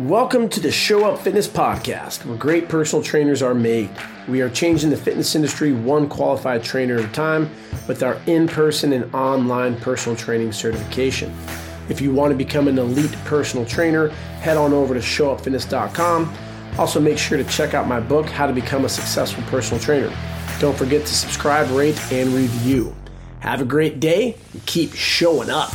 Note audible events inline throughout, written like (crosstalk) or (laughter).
Welcome to the Show Up Fitness Podcast, where great personal trainers are made. We are changing the fitness industry one qualified trainer at a time with our in person and online personal training certification. If you want to become an elite personal trainer, head on over to showupfitness.com. Also, make sure to check out my book, How to Become a Successful Personal Trainer. Don't forget to subscribe, rate, and review. Have a great day and keep showing up.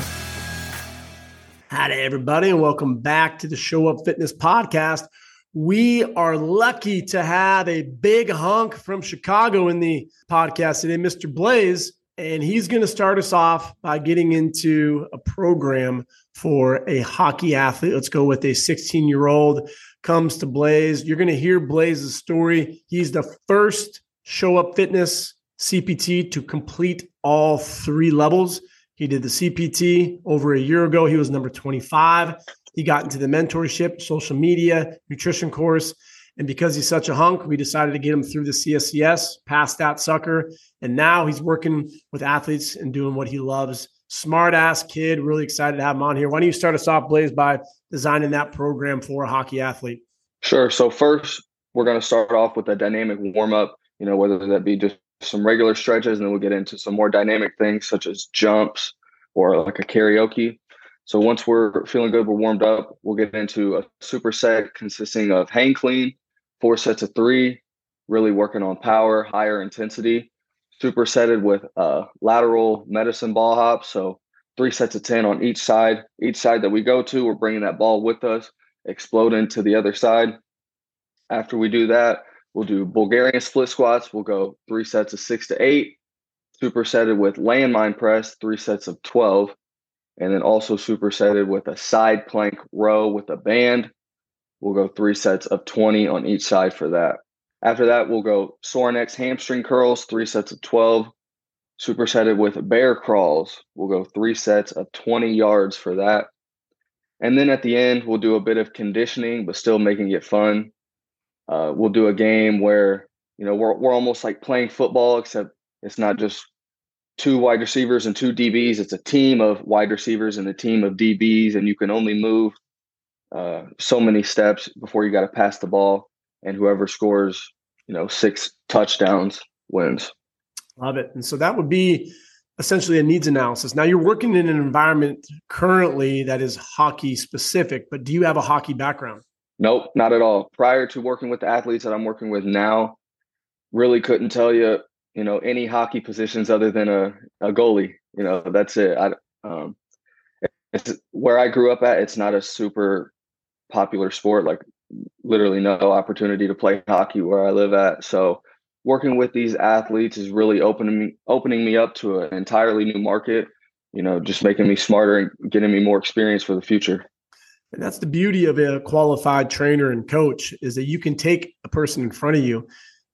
Hi everybody, and welcome back to the Show Up Fitness Podcast. We are lucky to have a big hunk from Chicago in the podcast today, Mr. Blaise, and he's going to start us off by getting into a program for a hockey athlete. Let's go with a 16 year old comes to Blaise. You're going to hear Blaise's story. He's the first Show Up Fitness CPT to complete all three levels. He did the CPT over a year ago. He was number 25. He got into the mentorship, social media, nutrition course. And because he's such a hunk, we decided to get him through the CSCS, passed that sucker. And now he's working with athletes and doing what he loves. Smart ass kid. Really excited to have him on here. Why don't you start us off, Blaise, by designing that program for a hockey athlete? Sure. So, first, we're going to start off with a dynamic warm up, you know, whether that be just some regular stretches, and then we'll get into some more dynamic things such as jumps or like a karaoke. So once we're feeling good, we're warmed up, we'll get into a superset consisting of hang clean, four sets of three, really working on power, higher intensity, supersetted with uh, lateral medicine ball hops. So three sets of 10 on each side. Each side that we go to, we're bringing that ball with us, exploding to the other side. After we do that, We'll do Bulgarian split squats. We'll go three sets of six to eight, supersetted with landmine press, three sets of 12, and then also supersetted with a side plank row with a band. We'll go three sets of 20 on each side for that. After that, we'll go Sorinex hamstring curls, three sets of 12, supersetted with bear crawls. We'll go three sets of 20 yards for that. And then at the end, we'll do a bit of conditioning, but still making it fun uh, we'll do a game where you know we're we're almost like playing football, except it's not just two wide receivers and two DBs. It's a team of wide receivers and a team of DBs, and you can only move uh, so many steps before you got to pass the ball, and whoever scores, you know, six touchdowns wins. Love it. And so that would be essentially a needs analysis. Now you're working in an environment currently that is hockey specific, but do you have a hockey background? Nope, not at all. Prior to working with the athletes that I'm working with now, really couldn't tell you, you know, any hockey positions other than a, a goalie. You know, that's it. I, um, it's where I grew up at. It's not a super popular sport. Like literally no opportunity to play hockey where I live at. So working with these athletes is really opening me opening me up to an entirely new market. You know, just making me smarter and getting me more experience for the future. And that's the beauty of a qualified trainer and coach is that you can take a person in front of you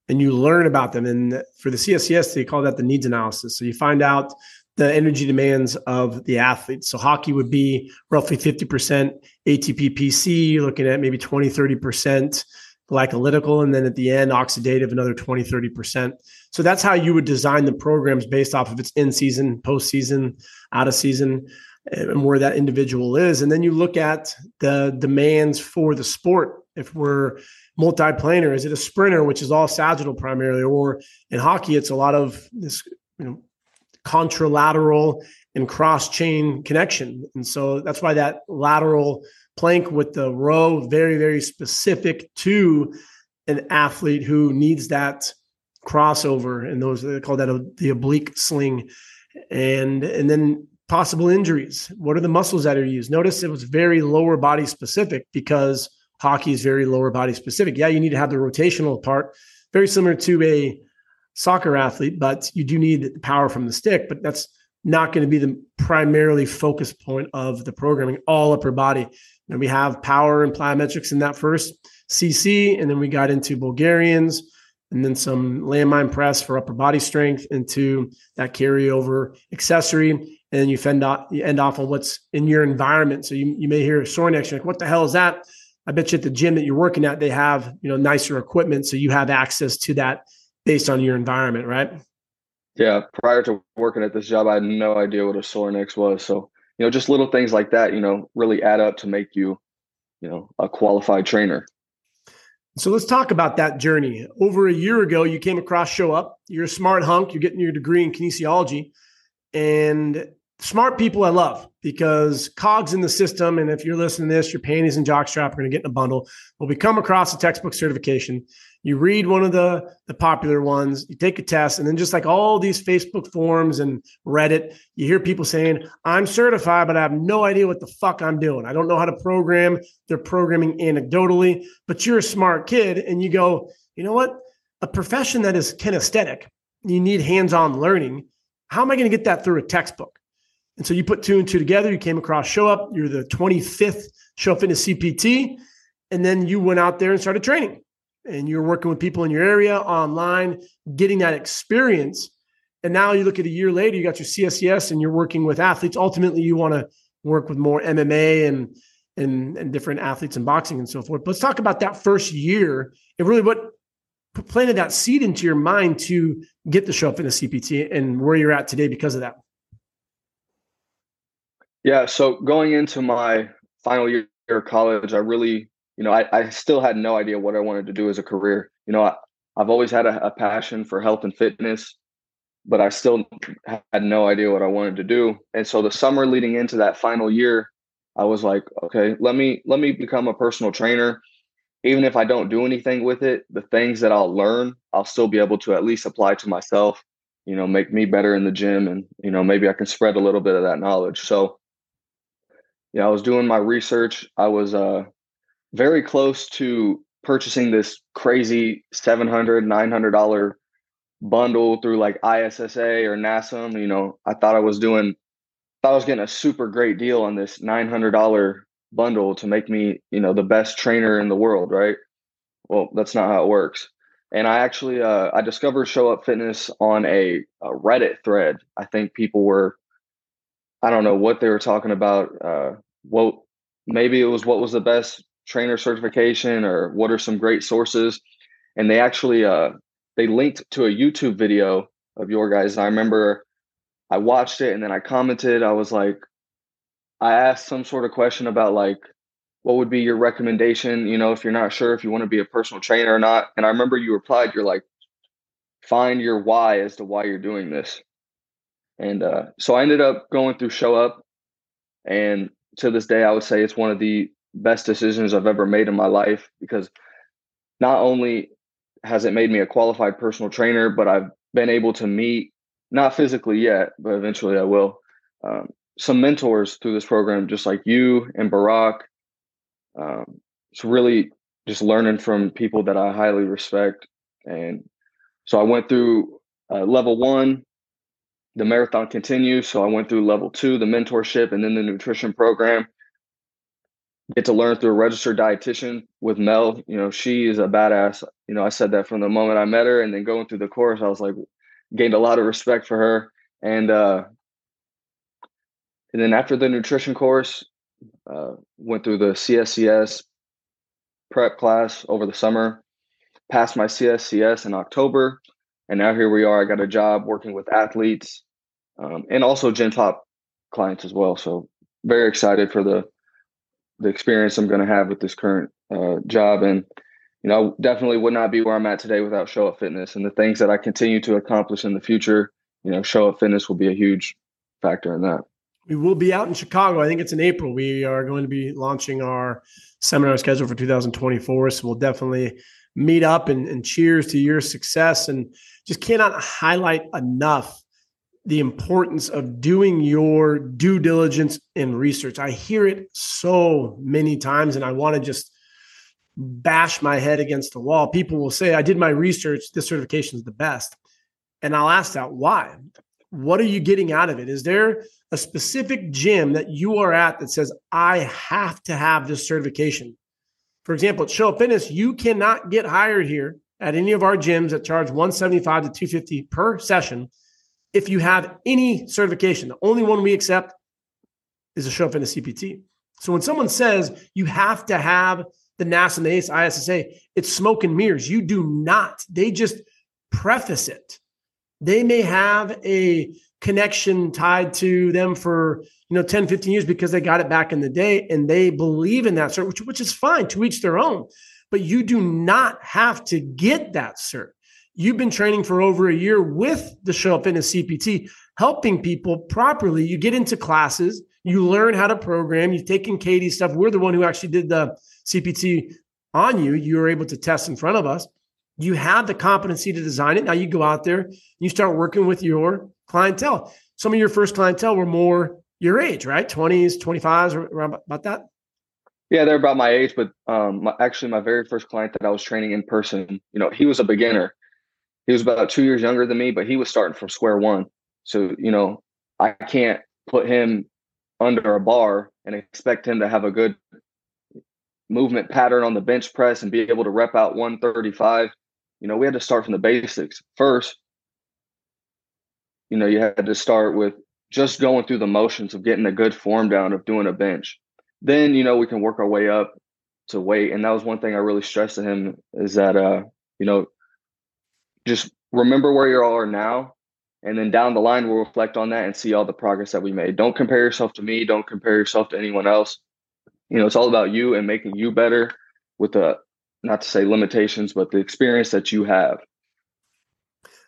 and you learn about them. And for the CSCS, they call that the needs analysis. So you find out the energy demands of the athlete. So hockey would be roughly 50% ATP PC, looking at maybe 20, 30% glycolytical, and then at the end, oxidative, another 20, 30%. So that's how you would design the programs based off of its in season, post season, out of season eh, and where that individual is. And then you look at the demands for the sport. If we're multi-planar, is it a sprinter, which is all sagittal primarily, or in hockey, it's a lot of this, you know, contralateral and cross chain connection. And so that's why that lateral plank with the row, very, very specific to an athlete who needs that crossover. And those they call that a, the oblique sling. And and then possible injuries. What are the muscles that are used? Notice it was very lower body specific because hockey is very lower body specific. Yeah, you need to have the rotational part, very similar to a soccer athlete, but you do need the power from the stick. But that's not going to be the primarily focus point of the programming, all upper body. And we have power and plyometrics in that first CC, and then we got into Bulgarians and then some landmine press for upper body strength into that carryover accessory and then you end off, you end off on what's in your environment. So you, you may hear Sorinex, you're like, what the hell is that? I bet you at the gym that you're working at, they have, you know, nicer equipment. So you have access to that based on your environment, right? Yeah. Prior to working at this job, I had no idea what a Sorinex was. So, you know, just little things like that, you know, really add up to make you you know, a qualified trainer. So let's talk about that journey. Over a year ago, you came across Show Up. You're a smart hunk. You're getting your degree in kinesiology. And smart people I love because cogs in the system. And if you're listening to this, your panties and jockstrap are going to get in a bundle. Well, we come across a textbook certification. You read one of the, the popular ones, you take a test, and then just like all these Facebook forums and Reddit, you hear people saying, I'm certified, but I have no idea what the fuck I'm doing. I don't know how to program. They're programming anecdotally, but you're a smart kid and you go, you know what? A profession that is kinesthetic, you need hands on learning. How am I going to get that through a textbook? And so you put two and two together, you came across Show Up, you're the 25th Show Up Fitness CPT, and then you went out there and started training. And you're working with people in your area online, getting that experience. And now you look at a year later, you got your CSCS and you're working with athletes. Ultimately, you want to work with more MMA and, and, and different athletes in boxing and so forth. But let's talk about that first year and really what planted that seed into your mind to get the show up in the CPT and where you're at today because of that. Yeah. So going into my final year of college, I really, you know, I, I still had no idea what I wanted to do as a career. You know, I, I've always had a, a passion for health and fitness, but I still had no idea what I wanted to do. And so the summer leading into that final year, I was like, okay, let me let me become a personal trainer. Even if I don't do anything with it, the things that I'll learn, I'll still be able to at least apply to myself, you know, make me better in the gym and, you know, maybe I can spread a little bit of that knowledge. So yeah, I was doing my research. I was uh, very close to purchasing this crazy $700, $900 bundle through like ISSA or NASM. You know, I thought I was doing, I was getting a super great deal on this $900 bundle to make me, you know, the best trainer in the world, right? Well, that's not how it works. And I actually, uh, I discovered Show Up Fitness on a, a Reddit thread. I think people were I don't know what they were talking about. Uh, what maybe it was what was the best trainer certification or what are some great sources, and they actually uh, they linked to a YouTube video of your guys. I remember I watched it and then I commented. I was like, I asked some sort of question about like what would be your recommendation. You know, if you're not sure if you want to be a personal trainer or not. And I remember you replied, you're like, find your why as to why you're doing this. And uh, so I ended up going through Show Up. And to this day, I would say it's one of the best decisions I've ever made in my life because not only has it made me a qualified personal trainer, but I've been able to meet, not physically yet, but eventually I will, um, some mentors through this program, just like you and Barack. Um, it's really just learning from people that I highly respect. And so I went through uh, level one, the marathon continues. So I went through level two, the mentorship, and then the nutrition program. Get to learn through a registered dietitian with Mel. You know, she is a badass. You know, I said that from the moment I met her, and then going through the course, I was like, gained a lot of respect for her. And uh, and then after the nutrition course, uh, went through the CSCS prep class over the summer. Passed my CSCS in October, and now here we are. I got a job working with athletes um, and also Gen Pop clients as well. So very excited for the the experience I'm going to have with this current uh, job, and you know, definitely would not be where I'm at today without Show Up Fitness and the things that I continue to accomplish in the future. You know, Show Up Fitness will be a huge factor in that. We will be out in Chicago. I think it's in April. We are going to be launching our seminar schedule for 2024. So we'll definitely meet up and, and cheers to your success. And just cannot highlight enough the importance of doing your due diligence and research. I hear it so many times, and I want to just bash my head against the wall. People will say, I did my research, this certification is the best. And I'll ask that, why? What are you getting out of it? Is there a specific gym that you are at that says, I have to have this certification? For example, at Show Up Fitness, you cannot get hired here at any of our gyms that charge 175 to 250 per session if you have any certification. The only one we accept is a show a CPT. So when someone says you have to have the NASM and the ISSA, it's smoke and mirrors. You do not. They just preface it. They may have a connection tied to them for you know 10 15 years because they got it back in the day and they believe in that cert which, which is fine to each their own but you do not have to get that cert you've been training for over a year with the show up fitness cpt helping people properly you get into classes you learn how to program you've taken katie's stuff we're the one who actually did the cpt on you you were able to test in front of us you have the competency to design it now you go out there you start working with your clientele some of your first clientele were more your age, right? 20s, 25s, around about that? Yeah, they're about my age, but um, my, actually, my very first client that I was training in person, you know, he was a beginner. He was about two years younger than me, but he was starting from square one. So, you know, I can't put him under a bar and expect him to have a good movement pattern on the bench press and be able to rep out 135. You know, we had to start from the basics first. You know, you had to start with just going through the motions of getting a good form down of doing a bench. Then, you know, we can work our way up to weight. And that was one thing I really stressed to him is that, uh, you know, just remember where you are now. And then down the line, we'll reflect on that and see all the progress that we made. Don't compare yourself to me. Don't compare yourself to anyone else. You know, it's all about you and making you better with the, not to say limitations, but the experience that you have.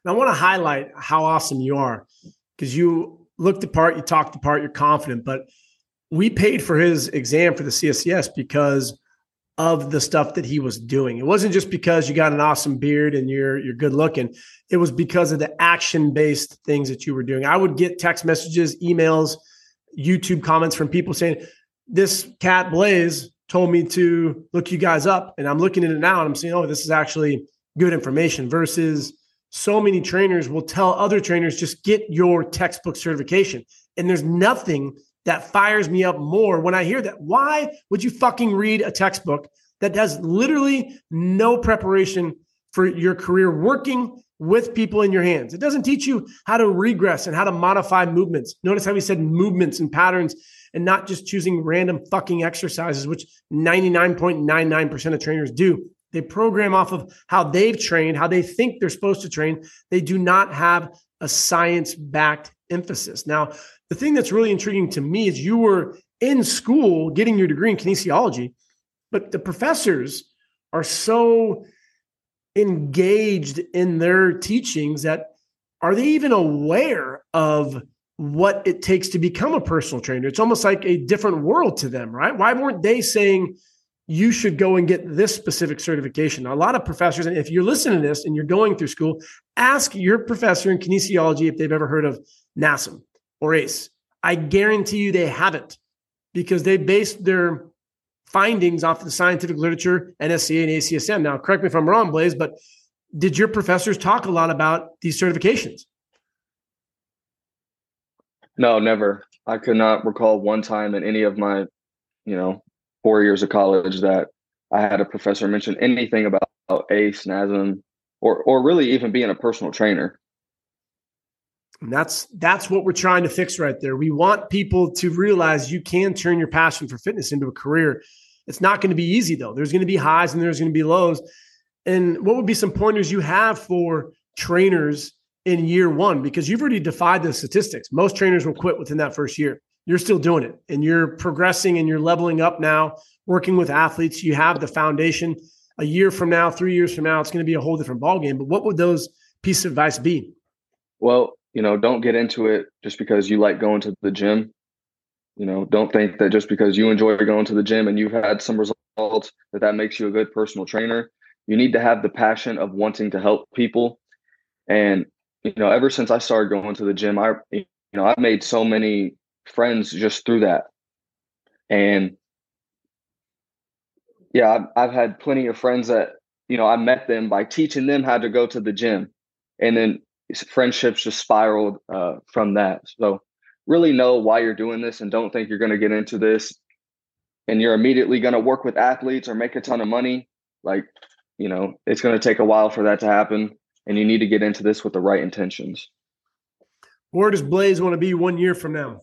And I want to highlight how awesome you are because you looked the part, you talked the part, you're confident. But we paid for his exam for the CSCS because of the stuff that he was doing. It wasn't just because you got an awesome beard and you're you're good looking. It was because of the action based things that you were doing. I would get text messages, emails, YouTube comments from people saying, "This cat Blaise told me to look you guys up," and I'm looking at it now and I'm saying, "Oh, this is actually good information." Versus so many trainers will tell other trainers just get your textbook certification. And there's nothing that fires me up more when I hear that. Why would you fucking read a textbook that has literally no preparation for your career working with people in your hands? It doesn't teach you how to regress and how to modify movements. Notice how we said movements and patterns and not just choosing random fucking exercises, which 99.99% of trainers do. They program off of how they've trained, how they think they're supposed to train. They do not have a science backed emphasis. Now, the thing that's really intriguing to me is you were in school getting your degree in kinesiology, but the professors are so engaged in their teachings that are they even aware of what it takes to become a personal trainer? It's almost like a different world to them, right? Why weren't they saying, you should go and get this specific certification. Now, a lot of professors, and if you're listening to this and you're going through school, ask your professor in kinesiology if they've ever heard of NASM or ACE. I guarantee you they haven't because they based their findings off of the scientific literature, NSCA and ACSM. Now, correct me if I'm wrong, Blaise, but did your professors talk a lot about these certifications? No, never. I could not recall one time in any of my, you know, four years of college that I had a professor mention anything about, ACE, NASM, or or really even being a personal trainer. And that's that's what we're trying to fix right there. We want people to realize you can turn your passion for fitness into a career. It's not going to be easy though. There's going to be highs and there's going to be lows. And what would be some pointers you have for trainers in year one? Because you've already defied the statistics. Most trainers will quit within that first year you're still doing it and you're progressing and you're leveling up now, working with athletes. You have the foundation. A year from now, three years from now, it's going to be a whole different ballgame. But what would those piece of advice be? Well, you know, don't get into it just because you like going to the gym. You know, don't think that just because you enjoy going to the gym and you've had some results that that makes you a good personal trainer. You need to have the passion of wanting to help people. And you know, ever since I started going to the gym, I you know, I've made so many friends just through that. And yeah, I've, I've had plenty of friends that, you know, I met them by teaching them how to go to the gym. And then friendships just spiraled uh, from that. So really know why you're doing this and don't think you're going to get into this and you're immediately going to work with athletes or make a ton of money. Like, you know, it's going to take a while for that to happen. And you need to get into this with the right intentions. Where does Blaise want to be one year from now?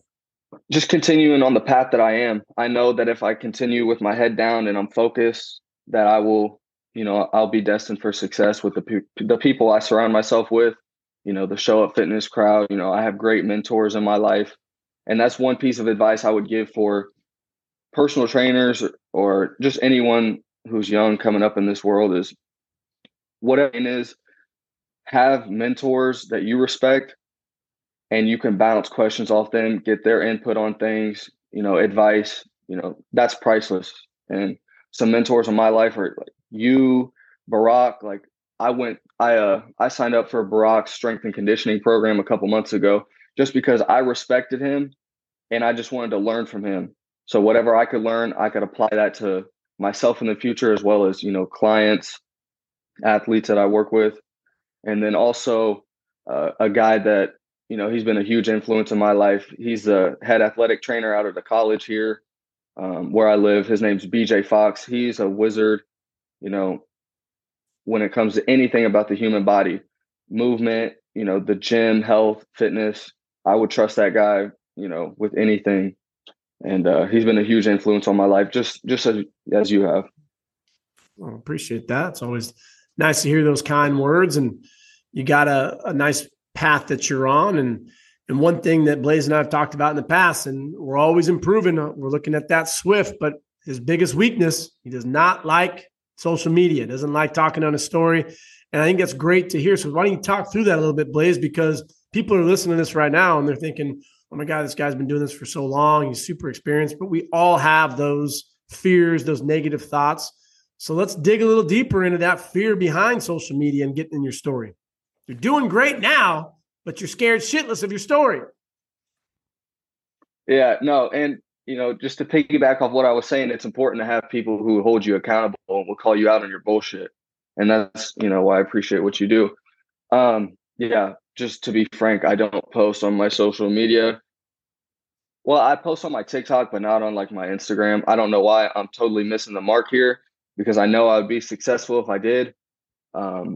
just continuing on the path that I am. I know that if I continue with my head down and I'm focused, that I will, you know, I'll be destined for success with the pe- the people I surround myself with. You know, the show up fitness crowd. You know, I have great mentors in my life, And that's one piece of advice I would give for personal trainers or just anyone who's young coming up in this world is whatever it is, have mentors that you respect and you can bounce questions off them, get their input on things, you know, advice, you know, that's priceless. And some mentors in my life are like you, Barack, like I went I uh I signed up for Barack's strength and conditioning program a couple months ago just because I respected him and I just wanted to learn from him. So whatever I could learn, I could apply that to myself in the future as well as, you know, clients, athletes that I work with. And then also uh, a guy that, you know, he's been a huge influence in my life. He's the head athletic trainer out of the college here um, where I live. His name's BJ Fox. He's a wizard, you know, when it comes to anything about the human body, movement, you know, the gym, health, fitness. I would trust that guy, you know, with anything. And uh, he's been a huge influence on my life, just just as as you have. Well, appreciate that. It's always nice to hear those kind words, and you got a, a nice path that you're on. And and one thing that Blaise and I have talked about in the past, and we're always improving. Uh, we're looking at that Swift, but his biggest weakness, he does not like social media, doesn't like talking on a story. And I think that's great to hear. So why don't you talk through that a little bit, Blaise? Because people are listening to this right now and they're thinking, oh my God, this guy's been doing this for so long. He's super experienced. But we all have those fears, those negative thoughts. So let's dig a little deeper into that fear behind social media and getting in your story. You're doing great now, but you're scared shitless of your story. Yeah, no, and you know, just to piggyback off what I was saying, it's important to have people who hold you accountable and will call you out on your bullshit. And that's, you know, why I appreciate what you do. Um, yeah, just to be frank, I don't post on my social media. Well, I post on my TikTok, but not on like my Instagram. I don't know why. I'm totally missing the mark here because I know I would be successful if I did. Um,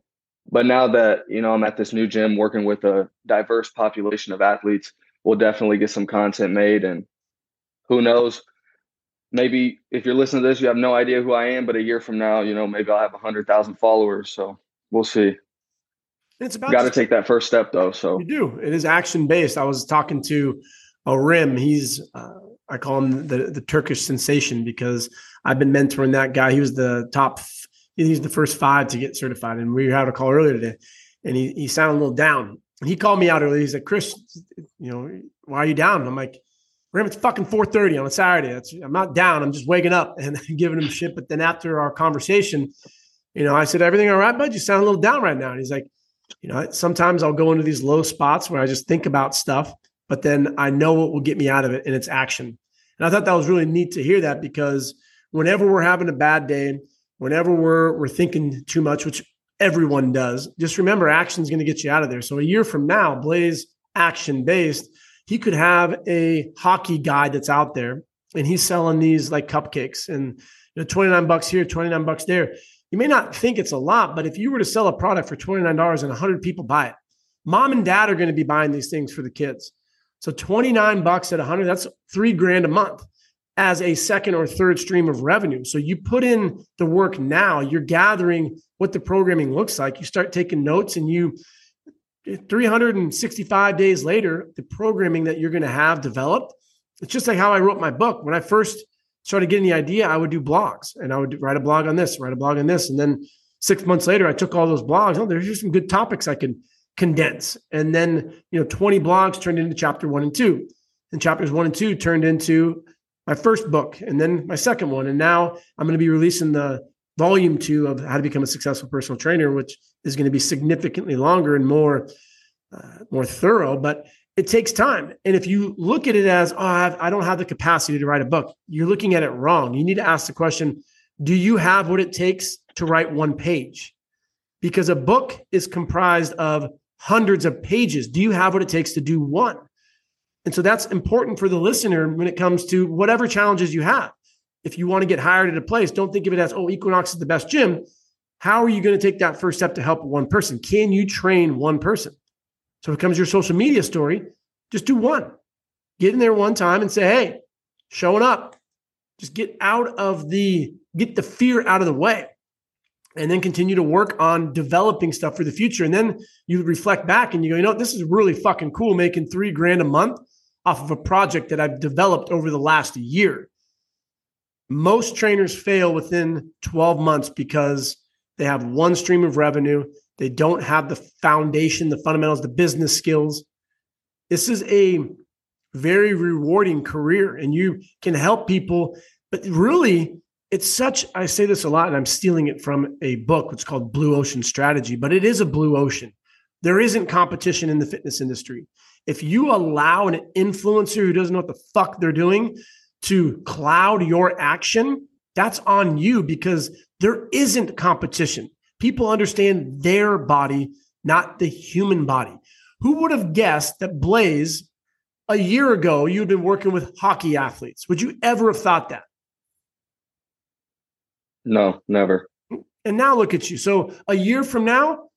but now that you know I'm at this new gym working with a diverse population of athletes, we'll definitely get some content made and who knows? Maybe if you're listening to this, you have no idea who I am, but a year from now, you know, maybe I'll have a hundred thousand followers. So we'll see. It's about got to take that first step though. So you do. It is action based. I was talking to a Rim. He's uh, I call him the the Turkish sensation because I've been mentoring that guy. He was the top. He's the first five to get certified, and we had a call earlier today, and he he sounded a little down. He called me out earlier. He's like, Chris, you know, why are you down? I'm like, Ram, it's fucking 4:30 on a Saturday. That's, I'm not down. I'm just waking up and (laughs) giving him shit. But then after our conversation, you know, I said, "Everything all right, bud? You sound a little down right now." And he's like, "You know, sometimes I'll go into these low spots where I just think about stuff, but then I know what will get me out of it, and it's action." And I thought that was really neat to hear that because whenever we're having a bad day, whenever we're we're thinking too much, which everyone does, just remember action is going to get you out of there. So a year from now, Blaise action based he could have a hockey guy that's out there and he's selling these like cupcakes and you know 29 bucks here 29 bucks there. You may not think it's a lot but if you were to sell a product for $29 and 100 people buy it mom and dad are going to be buying these things for the kids. So 29 bucks at 100 that's 3 grand a month as a second or third stream of revenue. So you put in the work now you're gathering what the programming looks like. You start taking notes and you 365 days later, the programming that you're going to have developed, it's just like how I wrote my book. When I first started getting the idea, I would do blogs and I would write a blog on this, write a blog on this. And then six months later, I took all those blogs. Oh, there's just some good topics I can condense. And then, you know, 20 blogs turned into chapter one and two. And chapters one and two turned into my first book and then my second one. And now I'm going to be releasing the volume two of how to become a successful personal trainer, which is going to be significantly longer and more uh, more thorough. But it takes time. And if you look at it as, oh, I don't have the capacity to write a book, you're looking at it wrong. You need to ask the question Do you have what it takes to write one page? Because a book is comprised of hundreds of pages. Do you have what it takes to do one? And so that's important for the listener when it comes to whatever challenges you have if you want to get hired at a place, don't think of it as, oh, Equinox is the best gym. How are you going to take that first step to help one person? Can you train one person? So it comes your social media story, just do one. Get in there one time and say, hey, showing up. Just get out of the, get the fear out of the way. And then continue to work on developing stuff for the future. And then you reflect back and you go, you know, this is really fucking cool making three grand a month off of a project that I've developed over the last year. Most trainers fail within 12 months because they have one stream of revenue. They don't have the foundation, the fundamentals, the business skills. This is a very rewarding career and you can help people. But really, it's such, I say this a lot, and I'm stealing it from a book. It's called Blue Ocean Strategy, but it is a blue ocean. There isn't competition in the fitness industry. If you allow an influencer who doesn't know what the fuck they're doing to cloud your action, that's on you because there isn't competition. People understand their body, not the human body. Who would have guessed that Blaise, a year ago, you'd been working with hockey athletes? Would you ever have thought that? No, never. And now look at you. So a year from now,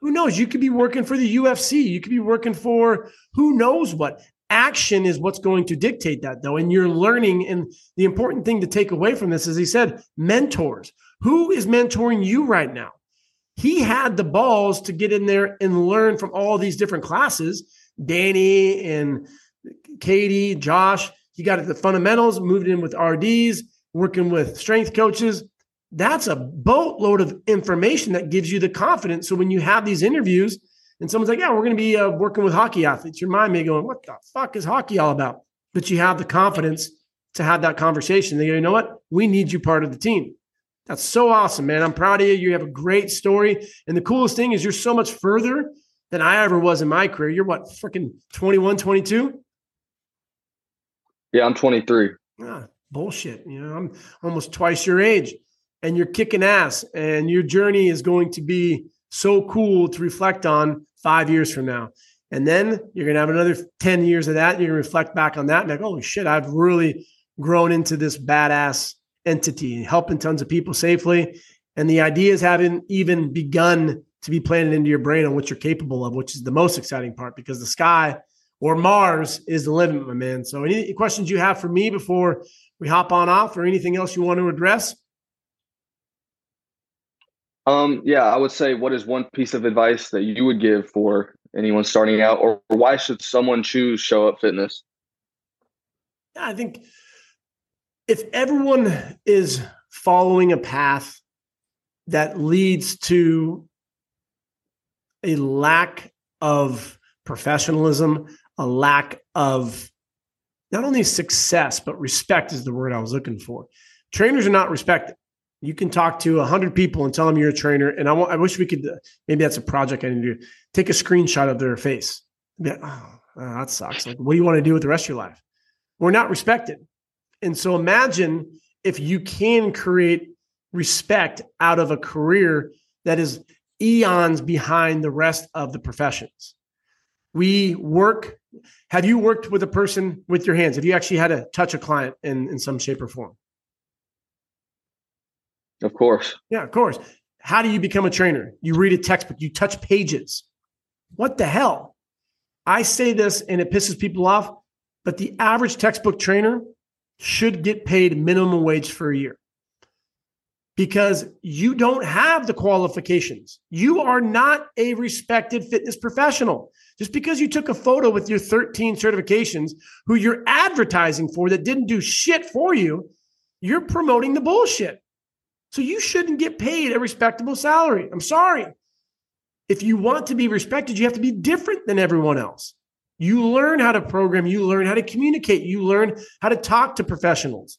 who knows? You could be working for the UFC. You could be working for who knows what. Action is what's going to dictate that, though. And you're learning. And the important thing to take away from this is he said, mentors. Who is mentoring you right now? He had the balls to get in there and learn from all these different classes. Danny and Katie, Josh, he got at the fundamentals, moved in with RDs, working with strength coaches that's a boatload of information that gives you the confidence. So when you have these interviews and someone's like, yeah, we're going to be uh, working with hockey athletes, your mind may going, what the fuck is hockey all about? But you have the confidence to have that conversation. They go, you know what? We need you part of the team. That's so awesome, man. I'm proud of you. You have a great story. And the coolest thing is you're so much further than I ever was in my career. You're what, freaking 21, 22? Yeah, I'm 23. Ah, bullshit. You know, I'm almost twice your age and you're kicking ass and your journey is going to be so cool to reflect on five years from now. And then you're going to have another 10 years of that. And you're going to reflect back on that and like, oh shit, I've really grown into this badass entity, helping tons of people safely. And the ideas haven't even begun to be planted into your brain on what you're capable of, which is the most exciting part because the sky or Mars is the limit, my man. So, any questions you have for me before we hop on off or anything else you want to address? Um, yeah, I would say what is one piece of advice that you would give for anyone starting out, or why should someone choose Show Up Fitness? I think if everyone is following a path that leads to a lack of professionalism, a lack of not only success, but respect is the word I was looking for. Trainers are not respected you can talk to 100 people and tell them you're a trainer and i, I wish we could maybe that's a project i need to do. Take a screenshot of their face. Like, oh, oh, that sucks. Like what do you want to do with the rest of your life? We're not respected. And so imagine if you can create respect out of a career that is eons behind the rest of the professions. We work have you worked with a person with your hands? Have you actually had to touch a client in, in some shape or form of course. Yeah, of course. How do you become a trainer? You read a textbook, you touch pages. What the hell? I say this and it pisses people off, but the average textbook trainer should get paid minimum wage for a year because you don't have the qualifications. You are not a respected fitness professional. Just because you took a photo with your 13 certifications who you're advertising for that didn't do shit for you, you're promoting the bullshit. So you shouldn't get paid a respectable salary. I'm sorry. If you want to be respected, you have to be different than everyone else. You learn how to program, you learn how to communicate, you learn how to talk to professionals.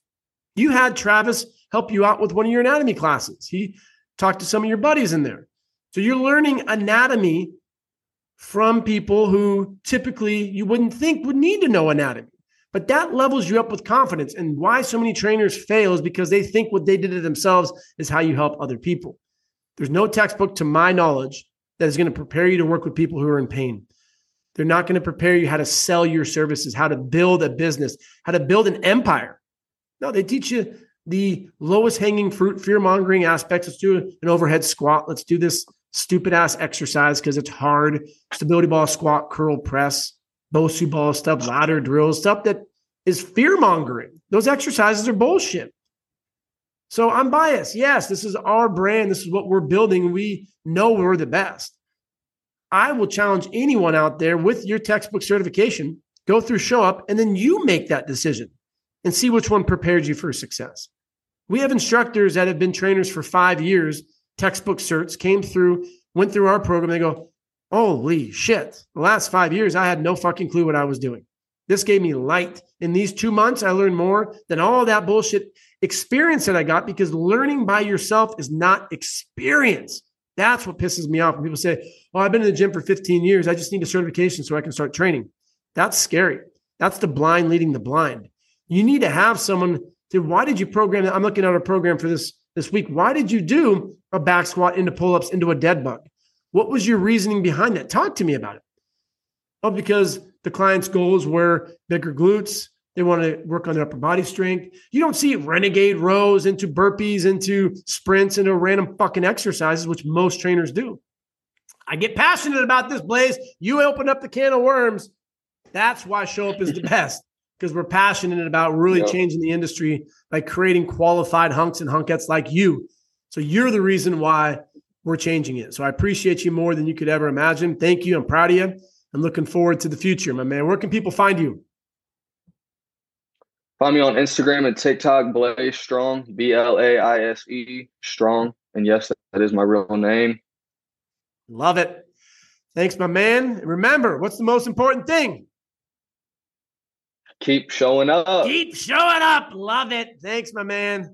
You had Travis help you out with one of your anatomy classes. He talked to some of your buddies in there. So you're learning anatomy from people who typically you wouldn't think would need to know anatomy. But that levels you up with confidence. And why so many trainers fail is because they think what they did to themselves is how you help other people. There's no textbook, to my knowledge, that is going to prepare you to work with people who are in pain. They're not going to prepare you how to sell your services, how to build a business, how to build an empire. No, they teach you the lowest hanging fruit, fear mongering aspects. Let's do an overhead squat. Let's do this stupid ass exercise because it's hard. Stability ball squat, curl press. Bosu ball stuff, ladder drills, stuff that is fear mongering. Those exercises are bullshit. So I'm biased. Yes, this is our brand. This is what we're building. We know we're the best. I will challenge anyone out there with your textbook certification go through show up, and then you make that decision and see which one prepared you for success. We have instructors that have been trainers for five years, textbook certs, came through, went through our program. They go, Holy shit. The last five years, I had no fucking clue what I was doing. This gave me light. In these two months, I learned more than all that bullshit experience that I got because learning by yourself is not experience. That's what pisses me off when people say, Oh, I've been in the gym for 15 years. I just need a certification so I can start training. That's scary. That's the blind leading the blind. You need to have someone to, why did you program that? I'm looking at a program for this this week. Why did you do a back squat into pull-ups into a dead bug? What was your reasoning behind that? Talk to me about it. Oh, because the client's goals were bigger glutes. They want to work on their upper body strength. You don't see renegade rows into burpees, into sprints, into random fucking exercises, which most trainers do. I get passionate about this, Blaise. You open up the can of worms. That's why Show Up is the (laughs) best because we're passionate about really yep. changing the industry by creating qualified hunks and hunkettes like you. So you're the reason why we're changing it. So I appreciate you more than you could ever imagine. Thank you. I'm proud of you. I'm looking forward to the future, my man. Where can people find you? Find me on Instagram and TikTok, Blaise Strong, B L A I S E Strong. And yes, that is my real name. Love it. Thanks, my man. remember, what's the most important thing? Keep showing up. Keep showing up. Love it. Thanks, my man.